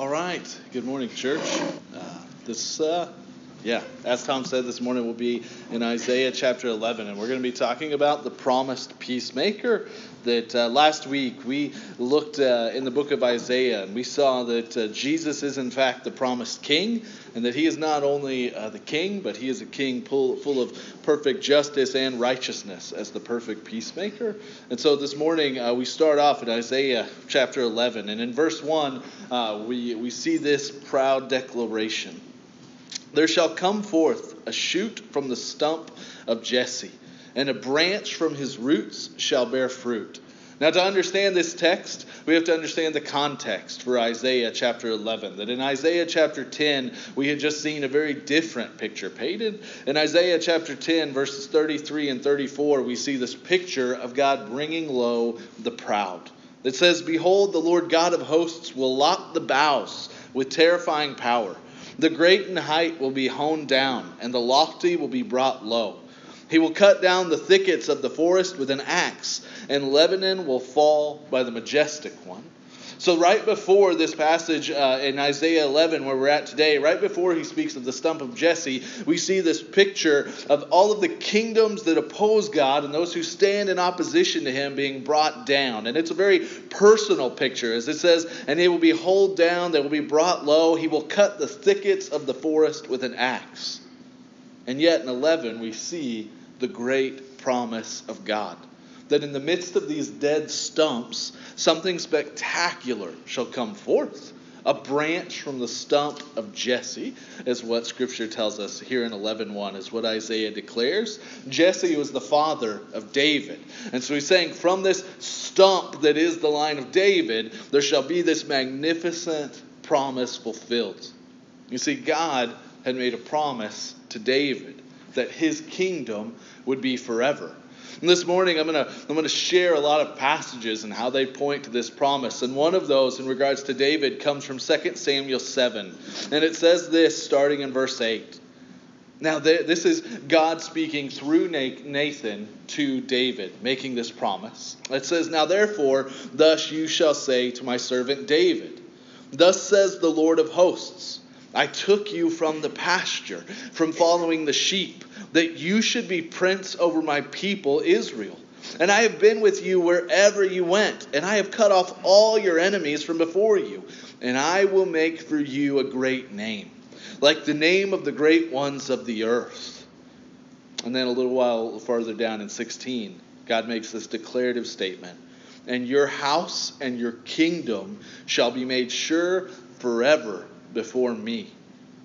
All right. Good morning, church. Uh, this, uh, yeah, as Tom said, this morning we'll be in Isaiah chapter 11, and we're going to be talking about the promised peacemaker. That uh, last week we looked uh, in the book of Isaiah, and we saw that uh, Jesus is in fact the promised king, and that he is not only uh, the king, but he is a king full, full of perfect justice and righteousness as the perfect peacemaker. And so this morning uh, we start off in Isaiah chapter 11, and in verse 1 uh, we, we see this proud declaration. There shall come forth a shoot from the stump of Jesse, and a branch from his roots shall bear fruit. Now, to understand this text, we have to understand the context for Isaiah chapter 11. That in Isaiah chapter 10, we had just seen a very different picture painted. In Isaiah chapter 10, verses 33 and 34, we see this picture of God bringing low the proud. It says, Behold, the Lord God of hosts will lock the boughs with terrifying power. The great in height will be honed down, and the lofty will be brought low. He will cut down the thickets of the forest with an axe, and Lebanon will fall by the majestic one. So, right before this passage uh, in Isaiah 11, where we're at today, right before he speaks of the stump of Jesse, we see this picture of all of the kingdoms that oppose God and those who stand in opposition to him being brought down. And it's a very personal picture, as it says, and they will be hauled down, they will be brought low. He will cut the thickets of the forest with an axe. And yet in 11, we see the great promise of God that in the midst of these dead stumps, something spectacular shall come forth. A branch from the stump of Jesse is what Scripture tells us here in 11.1, is what Isaiah declares. Jesse was the father of David. And so he's saying, from this stump that is the line of David, there shall be this magnificent promise fulfilled. You see, God had made a promise to David that his kingdom would be forever. And this morning, I'm going to I'm going to share a lot of passages and how they point to this promise. And one of those, in regards to David, comes from 2 Samuel 7. And it says this, starting in verse 8. Now, this is God speaking through Nathan to David, making this promise. It says, Now therefore, thus you shall say to my servant David, Thus says the Lord of hosts, I took you from the pasture, from following the sheep that you should be prince over my people, Israel. And I have been with you wherever you went, and I have cut off all your enemies from before you, and I will make for you a great name, like the name of the great ones of the earth. And then a little while farther down in 16, God makes this declarative statement And your house and your kingdom shall be made sure forever before me.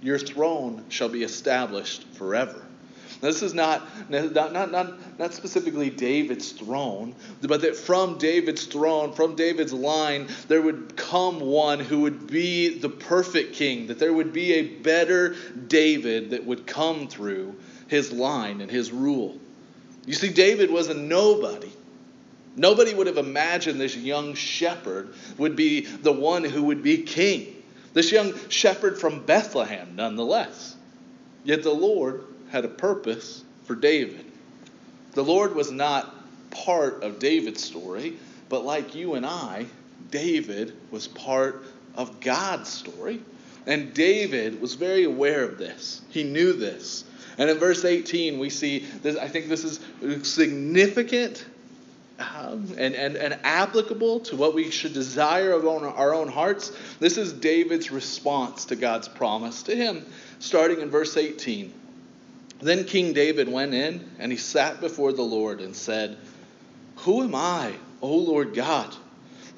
Your throne shall be established forever. This is not, not, not, not, not specifically David's throne, but that from David's throne, from David's line, there would come one who would be the perfect king, that there would be a better David that would come through his line and his rule. You see, David was a nobody. Nobody would have imagined this young shepherd would be the one who would be king. This young shepherd from Bethlehem, nonetheless. Yet the Lord had a purpose for David. The Lord was not part of David's story, but like you and I, David was part of God's story. And David was very aware of this. He knew this. And in verse 18, we see this, I think this is significant um, and, and, and applicable to what we should desire of our own hearts. This is David's response to God's promise to him, starting in verse 18. Then King David went in and he sat before the Lord and said, Who am I, O Lord God?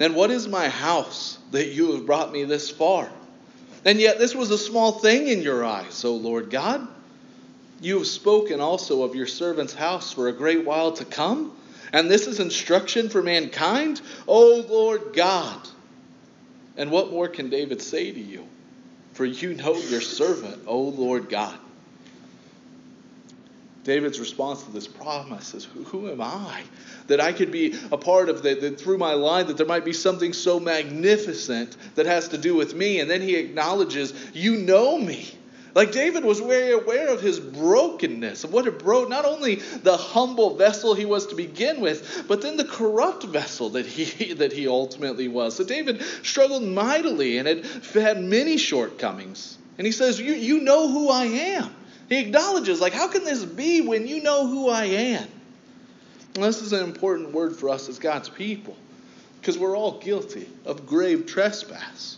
And what is my house that you have brought me this far? And yet this was a small thing in your eyes, O Lord God. You have spoken also of your servant's house for a great while to come, and this is instruction for mankind, O Lord God. And what more can David say to you? For you know your servant, O Lord God. David's response to this promise is Who, who am I? That I could be a part of that, that through my line, that there might be something so magnificent that has to do with me. And then he acknowledges, You know me. Like David was very aware of his brokenness, of what it broke, not only the humble vessel he was to begin with, but then the corrupt vessel that he, that he ultimately was. So David struggled mightily and had had many shortcomings. And he says, You, you know who I am. He acknowledges, like, how can this be when you know who I am? And this is an important word for us as God's people, because we're all guilty of grave trespass.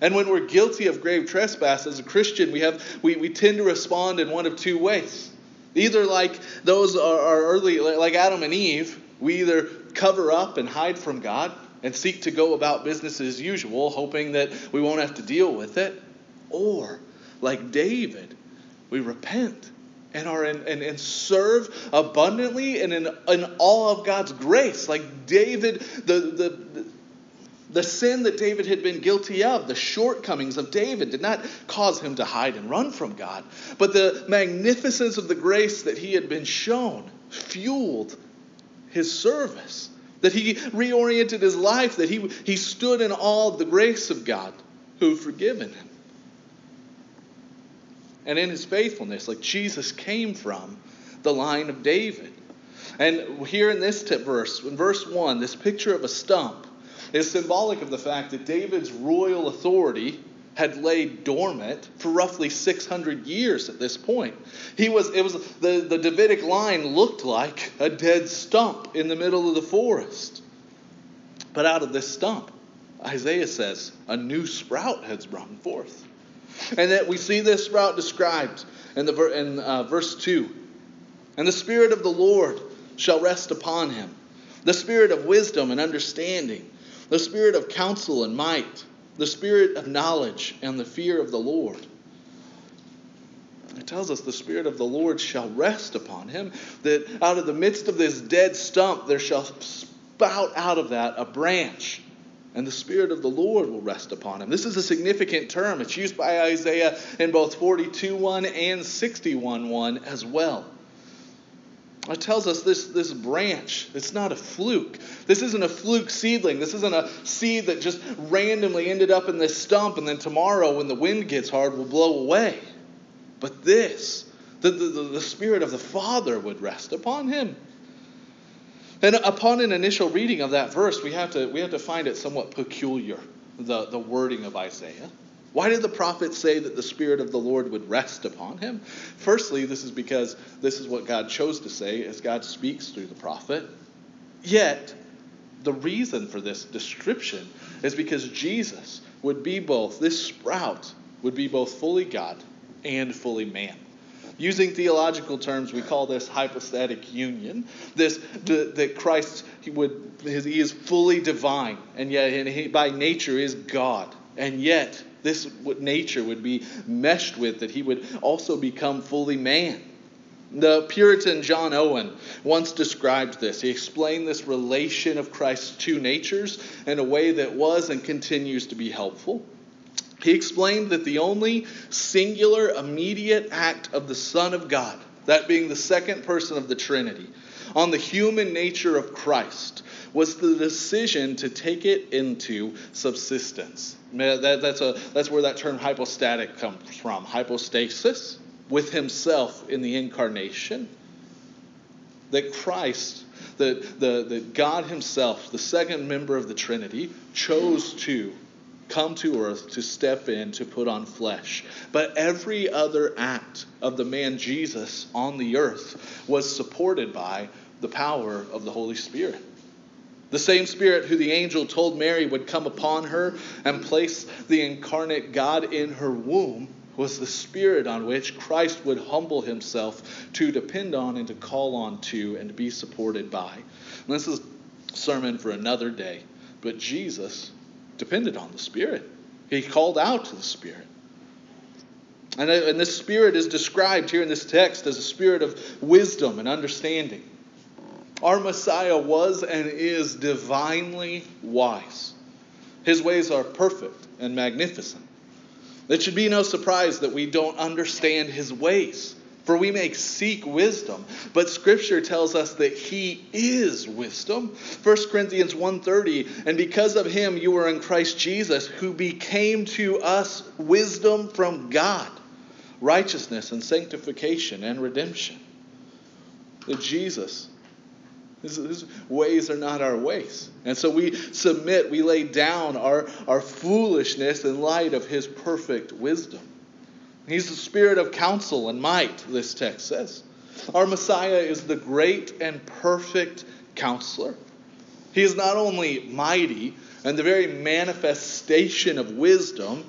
And when we're guilty of grave trespass as a Christian, we, have, we, we tend to respond in one of two ways. Either like those are, are early, like Adam and Eve, we either cover up and hide from God and seek to go about business as usual, hoping that we won't have to deal with it. Or, like David, we repent and are in, and, and serve abundantly and in, in all of God's grace. Like David, the, the, the sin that David had been guilty of, the shortcomings of David, did not cause him to hide and run from God. But the magnificence of the grace that he had been shown fueled his service. That he reoriented his life, that he, he stood in awe of the grace of God who had forgiven him. And in his faithfulness, like Jesus came from the line of David. And here in this verse, in verse 1, this picture of a stump, is symbolic of the fact that David's royal authority had laid dormant for roughly 600 years at this point. He was, it was the, the Davidic line looked like a dead stump in the middle of the forest. But out of this stump, Isaiah says, a new sprout has sprung forth. And that we see this sprout described in, the, in uh, verse 2. And the Spirit of the Lord shall rest upon him, the Spirit of wisdom and understanding the spirit of counsel and might, the spirit of knowledge and the fear of the Lord. It tells us the Spirit of the Lord shall rest upon him, that out of the midst of this dead stump there shall spout out of that a branch, and the Spirit of the Lord will rest upon him. This is a significant term. It's used by Isaiah in both 42 1 and 61 1 as well. It tells us this, this branch, it's not a fluke. This isn't a fluke seedling. This isn't a seed that just randomly ended up in this stump and then tomorrow, when the wind gets hard, will blow away. But this, the, the, the Spirit of the Father would rest upon him. And upon an initial reading of that verse, we have to, we have to find it somewhat peculiar, the, the wording of Isaiah. Why did the prophet say that the Spirit of the Lord would rest upon him? Firstly, this is because this is what God chose to say as God speaks through the prophet. Yet, the reason for this description is because Jesus would be both, this sprout would be both fully God and fully man. Using theological terms, we call this hypostatic union. This that Christ he would he is fully divine, and yet and he, by nature is God, and yet this nature would be meshed with, that he would also become fully man. The Puritan John Owen once described this. He explained this relation of Christ's two natures in a way that was and continues to be helpful. He explained that the only singular immediate act of the Son of God, that being the second person of the Trinity, on the human nature of Christ was the decision to take it into subsistence. That, that's, a, that's where that term hypostatic comes from. Hypostasis, with himself in the incarnation. That Christ, that, the, that God himself, the second member of the Trinity, chose to come to earth to step in to put on flesh. But every other act of the man Jesus on the earth was supported by the power of the Holy Spirit. The same Spirit who the angel told Mary would come upon her and place the incarnate God in her womb was the Spirit on which Christ would humble himself to depend on and to call on to and be supported by. And this is sermon for another day. But Jesus depended on the Spirit, he called out to the Spirit. And, and this Spirit is described here in this text as a spirit of wisdom and understanding. Our Messiah was and is divinely wise. His ways are perfect and magnificent. It should be no surprise that we don't understand his ways, for we may seek wisdom, but scripture tells us that he is wisdom. 1 Corinthians 1:30, and because of him you are in Christ Jesus, who became to us wisdom from God righteousness and sanctification and redemption. That Jesus, his, his, ways are not our ways. And so we submit, we lay down our, our foolishness in light of his perfect wisdom. He's the spirit of counsel and might, this text says. Our Messiah is the great and perfect counselor. He is not only mighty and the very manifestation of wisdom,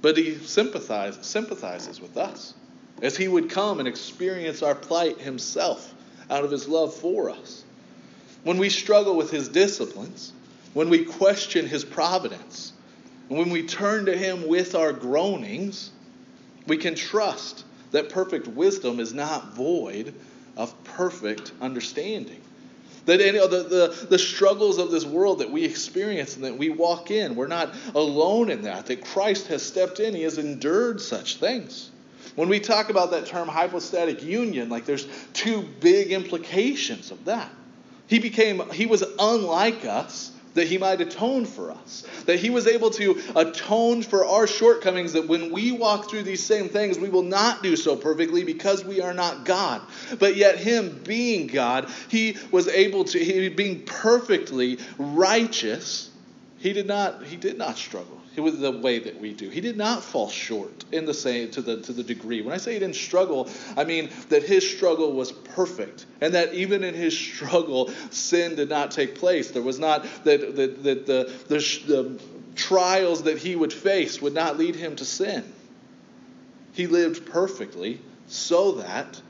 but he sympathizes, sympathizes with us as he would come and experience our plight himself out of his love for us. When we struggle with his disciplines, when we question his providence, and when we turn to him with our groanings, we can trust that perfect wisdom is not void of perfect understanding. That any the, the, the struggles of this world that we experience and that we walk in, we're not alone in that. That Christ has stepped in, He has endured such things. When we talk about that term hypostatic union, like there's two big implications of that. He became, he was unlike us that he might atone for us. That he was able to atone for our shortcomings, that when we walk through these same things, we will not do so perfectly because we are not God. But yet, him being God, he was able to, he being perfectly righteous, he did not, he did not struggle with the way that we do. He did not fall short in the same to the to the degree. When I say he didn't struggle, I mean that his struggle was perfect, and that even in his struggle, sin did not take place. There was not that that, that the, the the trials that he would face would not lead him to sin. He lived perfectly so that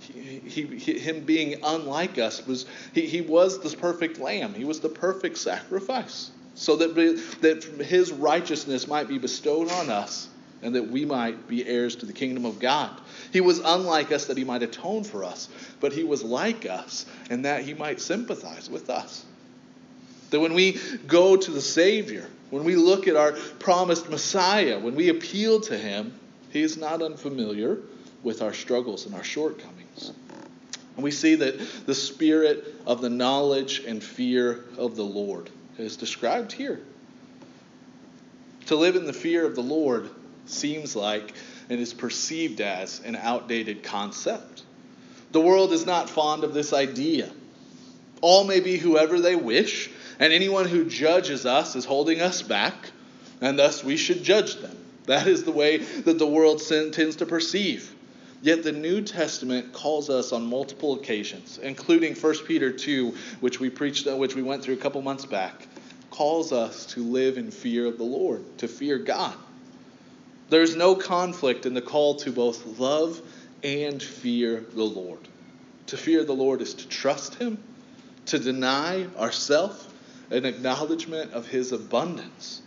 he, he, him being unlike us was he, he was the perfect lamb. He was the perfect sacrifice so that, that his righteousness might be bestowed on us and that we might be heirs to the kingdom of God. He was unlike us that he might atone for us, but he was like us and that he might sympathize with us. That when we go to the Savior, when we look at our promised Messiah, when we appeal to him, he is not unfamiliar with our struggles and our shortcomings. And we see that the spirit of the knowledge and fear of the Lord is described here. To live in the fear of the Lord seems like and is perceived as an outdated concept. The world is not fond of this idea. All may be whoever they wish, and anyone who judges us is holding us back, and thus we should judge them. That is the way that the world tends to perceive. Yet the New Testament calls us on multiple occasions, including 1 Peter 2, which we preached, uh, which we went through a couple months back, calls us to live in fear of the Lord, to fear God. There's no conflict in the call to both love and fear the Lord. To fear the Lord is to trust Him, to deny ourself, an acknowledgement of His abundance.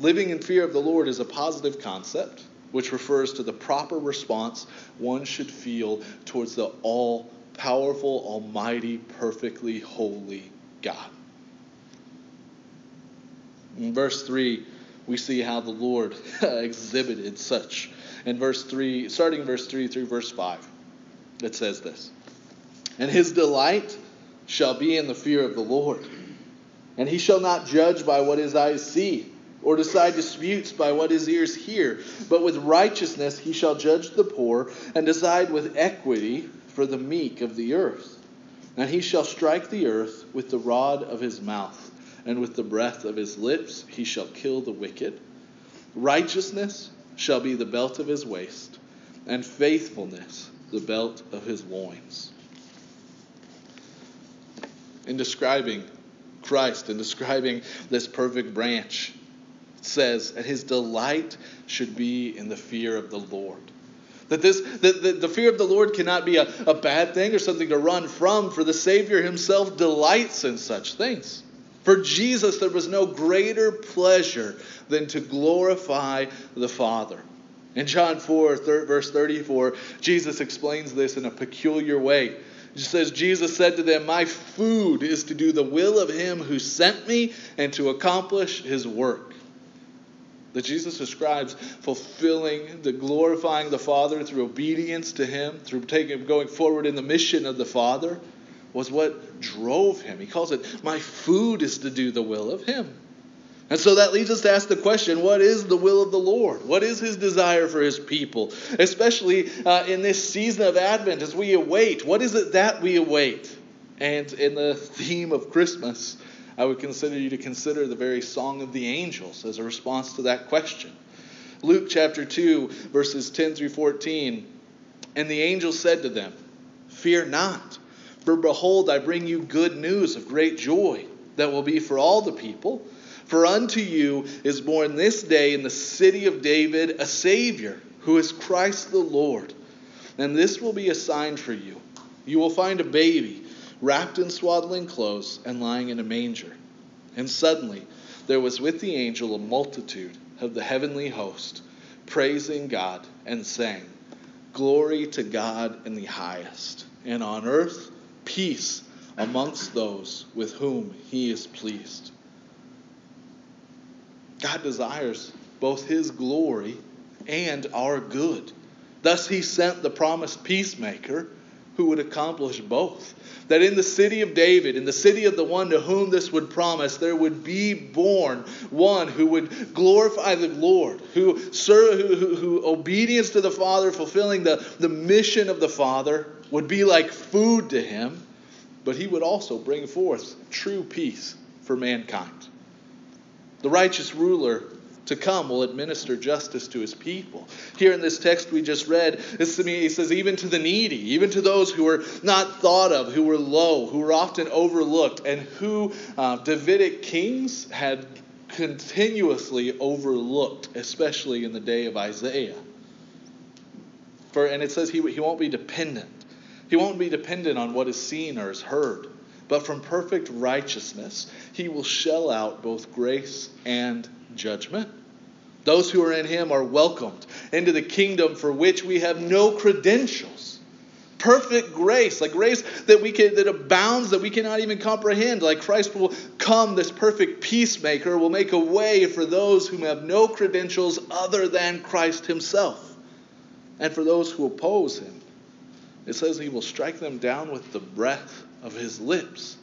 Living in fear of the Lord is a positive concept which refers to the proper response one should feel towards the all powerful, almighty, perfectly holy God. In verse 3, we see how the Lord exhibited such. In verse 3, starting verse 3 through verse 5, it says this And his delight shall be in the fear of the Lord, and he shall not judge by what his eyes see or decide disputes by what his ears hear. But with righteousness he shall judge the poor, and decide with equity for the meek of the earth. And he shall strike the earth with the rod of his mouth, and with the breath of his lips he shall kill the wicked. Righteousness shall be the belt of his waist, and faithfulness the belt of his loins. In describing Christ in describing this perfect branch, says that his delight should be in the fear of the Lord. That this that the, the fear of the Lord cannot be a, a bad thing or something to run from, for the Savior himself delights in such things. For Jesus, there was no greater pleasure than to glorify the Father. In John 4, verse 34, Jesus explains this in a peculiar way. He says, Jesus said to them, My food is to do the will of him who sent me and to accomplish his work that Jesus describes fulfilling, the glorifying the Father through obedience to Him, through taking, going forward in the mission of the Father, was what drove him. He calls it, My food is to do the will of Him. And so that leads us to ask the question what is the will of the Lord? What is his desire for his people? Especially uh, in this season of Advent as we await. What is it that we await? And in the theme of Christmas, I would consider you to consider the very song of the angels as a response to that question. Luke chapter 2, verses 10 through 14. And the angel said to them, Fear not, for behold, I bring you good news of great joy that will be for all the people. For unto you is born this day in the city of David a Savior, who is Christ the Lord. And this will be a sign for you. You will find a baby wrapped in swaddling clothes and lying in a manger. And suddenly there was with the angel a multitude of the heavenly host, praising God and saying, Glory to God in the highest, and on earth peace amongst those with whom he is pleased. God desires both His glory and our good. Thus, He sent the promised peacemaker who would accomplish both. That in the city of David, in the city of the one to whom this would promise, there would be born one who would glorify the Lord, who serve, who, who, who obedience to the Father, fulfilling the, the mission of the Father, would be like food to him, but he would also bring forth true peace for mankind. The righteous ruler to come will administer justice to his people. Here in this text we just read, he says, even to the needy, even to those who were not thought of, who were low, who were often overlooked, and who uh, Davidic kings had continuously overlooked, especially in the day of Isaiah. For, and it says he, he won't be dependent. He won't be dependent on what is seen or is heard but from perfect righteousness he will shell out both grace and judgment. Those who are in him are welcomed into the kingdom for which we have no credentials. Perfect grace, like grace that we can that abounds that we cannot even comprehend. Like Christ will come, this perfect peacemaker will make a way for those who have no credentials other than Christ himself. And for those who oppose him, it says he will strike them down with the breath of his lips.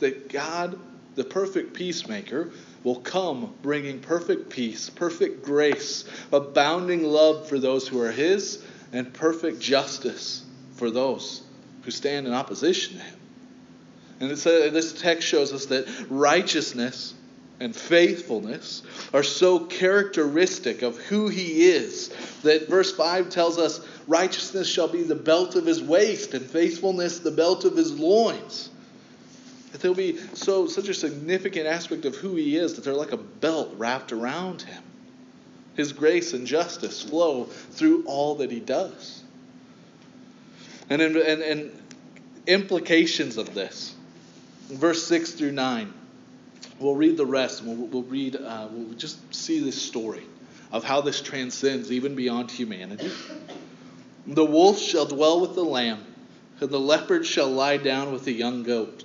That God, the perfect peacemaker, will come bringing perfect peace, perfect grace, abounding love for those who are his, and perfect justice for those who stand in opposition to him. And uh, this text shows us that righteousness and faithfulness are so characteristic of who he is that verse 5 tells us righteousness shall be the belt of his waist and faithfulness the belt of his loins that there'll be so such a significant aspect of who he is that they're like a belt wrapped around him. His grace and justice flow through all that he does. And, and, and implications of this. Verse 6 through 9 We'll read the rest, we'll, we'll read, uh, we'll just see this story of how this transcends even beyond humanity. The wolf shall dwell with the lamb, and the leopard shall lie down with the young goat,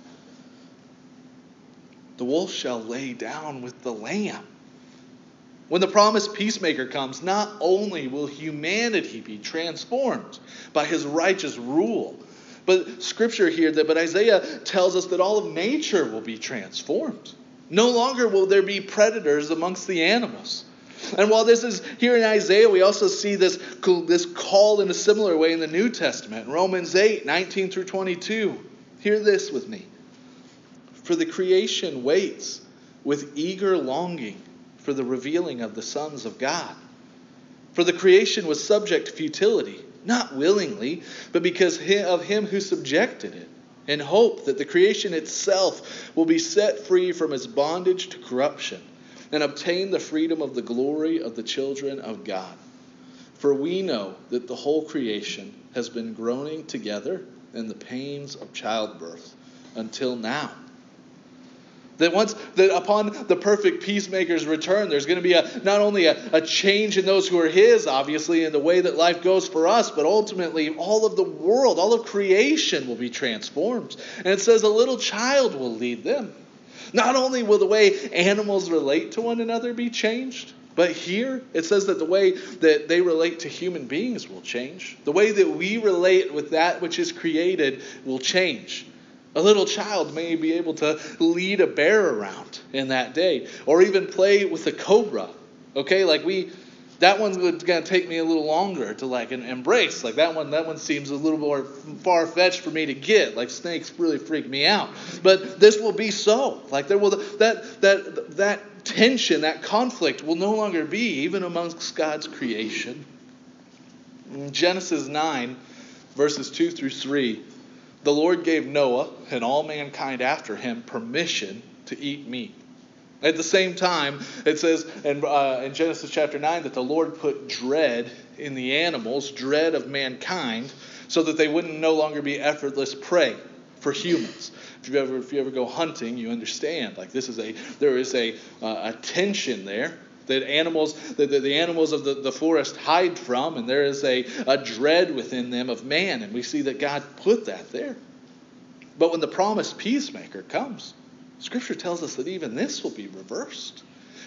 The wolf shall lay down with the lamb. When the promised peacemaker comes, not only will humanity be transformed by his righteous rule, but scripture here that but Isaiah tells us that all of nature will be transformed. No longer will there be predators amongst the animals. And while this is here in Isaiah, we also see this, this call in a similar way in the New Testament. Romans 8, 19 through 22. Hear this with me. For the creation waits with eager longing for the revealing of the sons of God. For the creation was subject to futility, not willingly, but because of him who subjected it in hope that the creation itself will be set free from its bondage to corruption and obtain the freedom of the glory of the children of God. For we know that the whole creation has been groaning together in the pains of childbirth until now. That once that upon the perfect peacemaker's return, there's going to be a not only a, a change in those who are his, obviously, in the way that life goes for us, but ultimately all of the world, all of creation will be transformed. And it says a little child will lead them. Not only will the way animals relate to one another be changed, but here it says that the way that they relate to human beings will change. The way that we relate with that which is created will change. A little child may be able to lead a bear around in that day, or even play with a cobra. Okay, like we, that one's going to take me a little longer to like embrace. Like that one, that one seems a little more far fetched for me to get. Like snakes really freak me out. But this will be so. Like there will that that that tension, that conflict will no longer be even amongst God's creation. In Genesis nine, verses two through three the Lord gave Noah and all mankind after him permission to eat meat. At the same time, it says in, uh, in Genesis chapter 9 that the Lord put dread in the animals, dread of mankind, so that they wouldn't no longer be effortless prey for humans. If you ever if you ever go hunting, you understand like this is a there is a uh, a tension there that animals that the animals of the, the forest hide from, and there is a, a dread within them of man, and we see that God put that there. But when the promised peacemaker comes, Scripture tells us that even this will be reversed.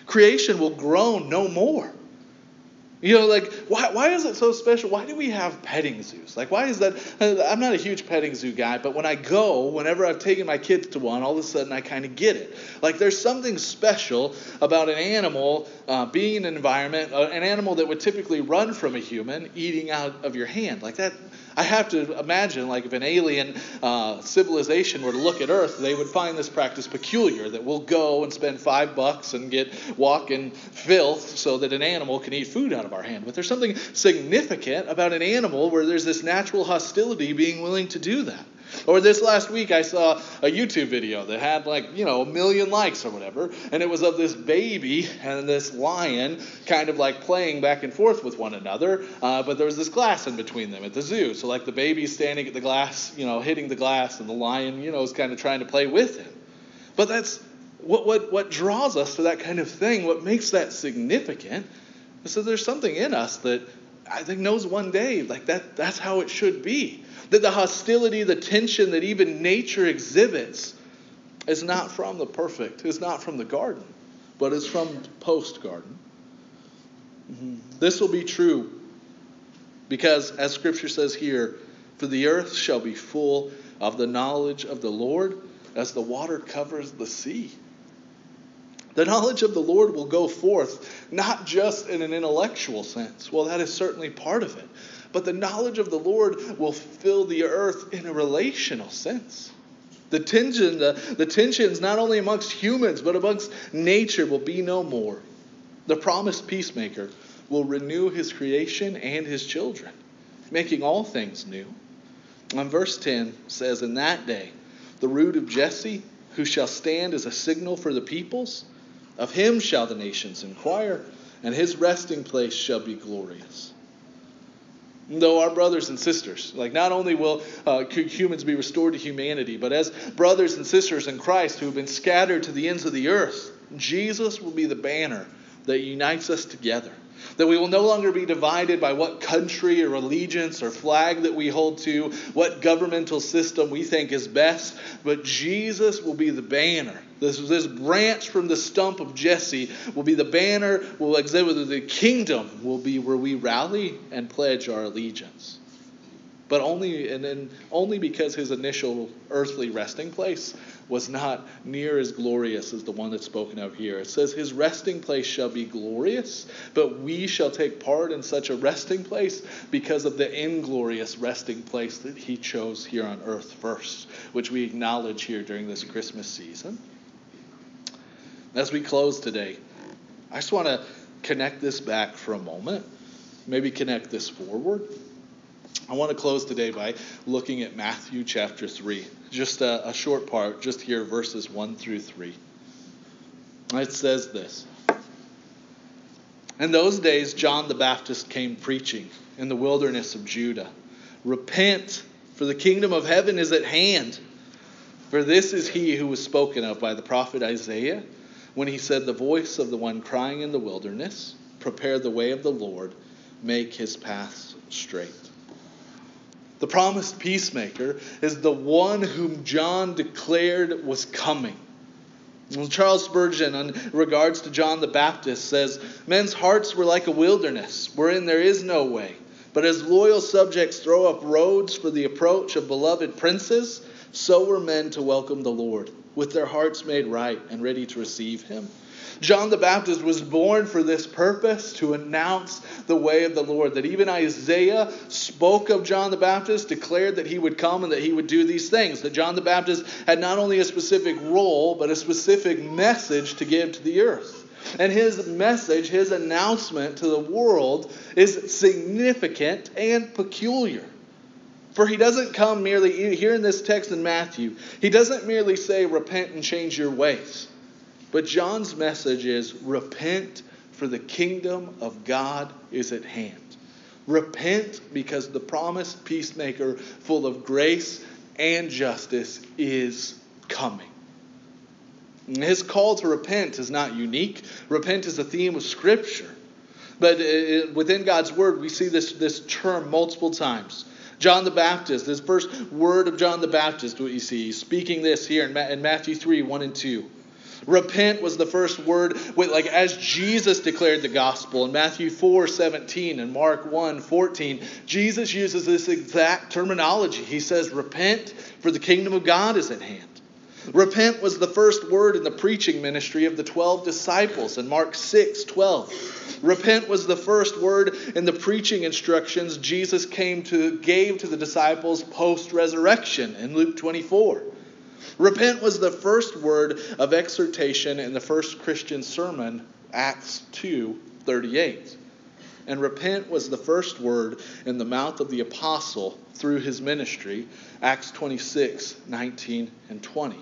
Creation will groan no more. You know, like, why, why is it so special? Why do we have petting zoos? Like, why is that? I'm not a huge petting zoo guy, but when I go, whenever I've taken my kids to one, all of a sudden I kind of get it. Like, there's something special about an animal uh, being in an environment, uh, an animal that would typically run from a human, eating out of your hand. Like, that, I have to imagine, like, if an alien uh, civilization were to look at Earth, they would find this practice peculiar that we'll go and spend five bucks and get walk in filth so that an animal can eat food out of our hand. But there's something significant about an animal where there's this natural hostility being willing to do that. Or this last week, I saw a YouTube video that had like, you know, a million likes or whatever, and it was of this baby and this lion kind of like playing back and forth with one another, uh, but there was this glass in between them at the zoo. So, like, the baby's standing at the glass, you know, hitting the glass, and the lion, you know, is kind of trying to play with him. But that's what, what, what draws us to that kind of thing, what makes that significant, is that there's something in us that I think knows one day, like, that, that's how it should be that the hostility, the tension that even nature exhibits is not from the perfect, is not from the garden, but is from post garden. Mm-hmm. This will be true because, as Scripture says here, for the earth shall be full of the knowledge of the Lord as the water covers the sea. The knowledge of the Lord will go forth, not just in an intellectual sense. Well, that is certainly part of it but the knowledge of the Lord will fill the earth in a relational sense. The tension, the, the tensions not only amongst humans, but amongst nature will be no more. The promised peacemaker will renew his creation and his children, making all things new. And verse 10 says, In that day, the root of Jesse, who shall stand as a signal for the peoples, of him shall the nations inquire, and his resting place shall be glorious. Though our brothers and sisters, like not only will uh, humans be restored to humanity, but as brothers and sisters in Christ who have been scattered to the ends of the earth, Jesus will be the banner that unites us together. That we will no longer be divided by what country or allegiance or flag that we hold to, what governmental system we think is best, but Jesus will be the banner. This, this branch from the stump of Jesse will be the banner, will exhibit the kingdom will be where we rally and pledge our allegiance but only and then only because his initial earthly resting place was not near as glorious as the one that's spoken of here. It says, His resting place shall be glorious, but we shall take part in such a resting place because of the inglorious resting place that He chose here on earth first, which we acknowledge here during this Christmas season. As we close today, I just want to connect this back for a moment, maybe connect this forward. I want to close today by looking at Matthew chapter 3, just a, a, short part, just here, verses 1 through 3. It says this In those days, John the Baptist came preaching in the wilderness of Judah Repent, for the kingdom of heaven is at hand. For this is he who was spoken of by the prophet Isaiah when he said, The voice of the one crying in the wilderness, Prepare the way of the Lord, make his paths straight. The promised peacemaker is the one whom John declared was coming. Charles Spurgeon, in regards to John the Baptist, says, Men's hearts were like a wilderness, wherein there is no way. But as loyal subjects throw up roads for the approach of beloved princes, so were men to welcome the Lord, with their hearts made right and ready to receive him. John the Baptist was born for this purpose to announce the way of the Lord. That even Isaiah spoke of John the Baptist, declared that he would come and that he would do these things. That John the Baptist had not only a specific role, but a specific message to give to the earth. And his message, his announcement to the world is significant and peculiar. For he doesn't come merely, here in this text in Matthew, he doesn't merely say, repent and change your ways. But John's message is repent, for the kingdom of God is at hand. Repent because the promised peacemaker, full of grace and justice, is coming. His call to repent is not unique. Repent is a theme of Scripture. But uh, within God's Word, we see this, this term multiple times. John the Baptist, this first word of John the Baptist, what you see, speaking this here in Matthew 3 1 and 2. Repent was the first word, with, like as Jesus declared the gospel in Matthew 4 17 and Mark 1 14. Jesus uses this exact terminology. He says, Repent, for the kingdom of God is at hand. Repent was the first word in the preaching ministry of the 12 disciples in Mark 6 12. Repent was the first word in the preaching instructions Jesus came to gave to the disciples post resurrection in Luke 24. Repent was the first word of exhortation in the first Christian sermon, Acts 2 38. And repent was the first word in the mouth of the apostle through his ministry, Acts 26 19 and 20.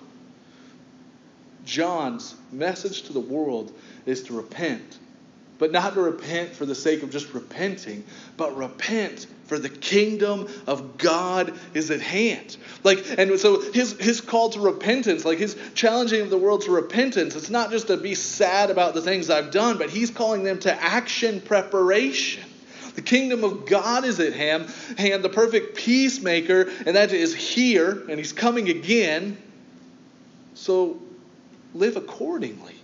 John's message to the world is to repent but not to repent for the sake of just repenting, but repent for the kingdom of God is at hand. Like, and so his his call to repentance, like his challenging of the world to repentance, it's not just to be sad about the things I've done, but he's calling them to action preparation. The kingdom of God is at hand, hand the perfect peacemaker, and that is here, and he's coming again. So live accordingly.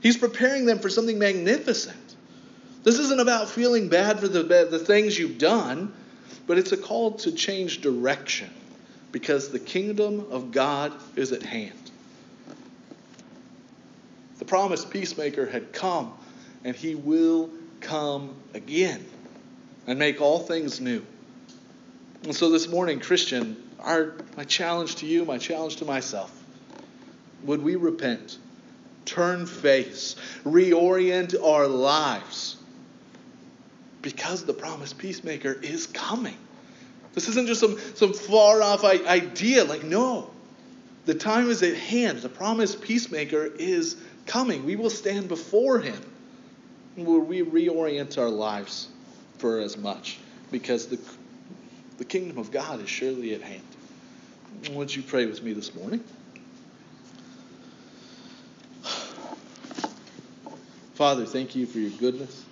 He's preparing them for something magnificent. This isn't about feeling bad for the, the things you've done, but it's a call to change direction because the kingdom of God is at hand. The promised peacemaker had come, and he will come again and make all things new. And so this morning, Christian, our, my challenge to you, my challenge to myself, would we repent? turn face, reorient our lives because the promised peacemaker is coming. This isn't just some, some far off idea. Like, no, the time is at hand. The promised peacemaker is coming. We will stand before him. Will we reorient our lives for as much? Because the, the kingdom of God is surely at hand. Would you pray with me this morning? Father, thank you for your goodness,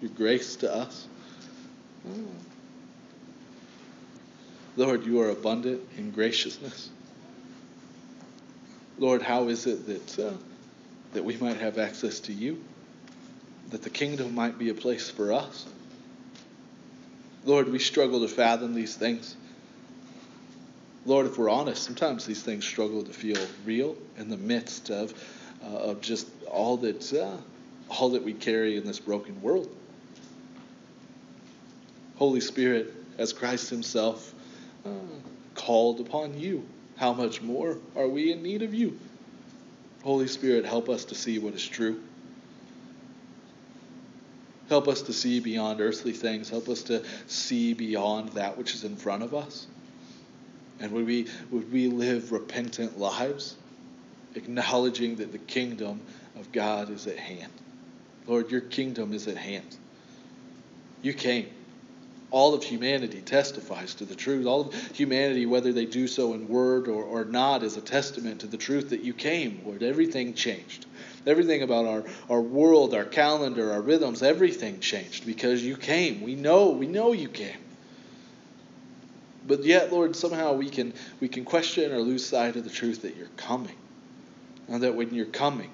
your grace to us. Lord, you are abundant in graciousness. Lord, how is it that, uh, that we might have access to you? That the kingdom might be a place for us? Lord, we struggle to fathom these things. Lord, if we're honest, sometimes these things struggle to feel real in the midst of uh, of just all that uh, all that we carry in this broken world. Holy Spirit, as Christ Himself uh, called upon you, how much more are we in need of you? Holy Spirit, help us to see what is true. Help us to see beyond earthly things. Help us to see beyond that which is in front of us. And would we, would we live repentant lives? Acknowledging that the kingdom of God is at hand. Lord, your kingdom is at hand. You came. All of humanity testifies to the truth. All of humanity, whether they do so in word or, or not, is a testament to the truth that you came, Lord. Everything changed. Everything about our, our world, our calendar, our rhythms, everything changed because you came. We know, we know you came. But yet, Lord, somehow we can we can question or lose sight of the truth that you're coming. And that when you're coming,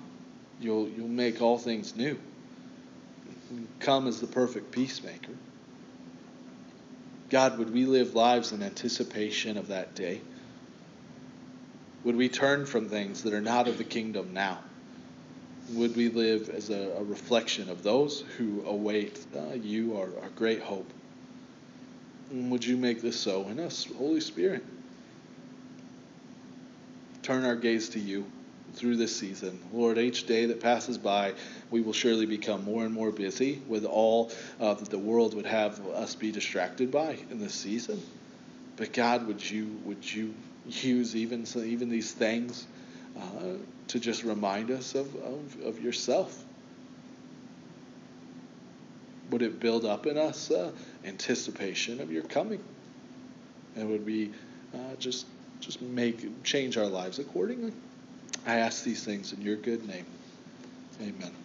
you'll you'll make all things new. come as the perfect peacemaker. God, would we live lives in anticipation of that day? Would we turn from things that are not of the kingdom now? Would we live as a, a reflection of those who await uh, you, our, our great hope? And would you make this so in us, Holy Spirit? Turn our gaze to you through this season. Lord, each day that passes by, we will surely become more and more busy with all uh, that the world would have us be distracted by in this season. But God, would you would you use even even these things uh, to just remind us of, of, of, yourself? Would it build up in us uh, anticipation of your coming? And would we uh, just just make change our lives accordingly? I ask these things in your good name. Amen.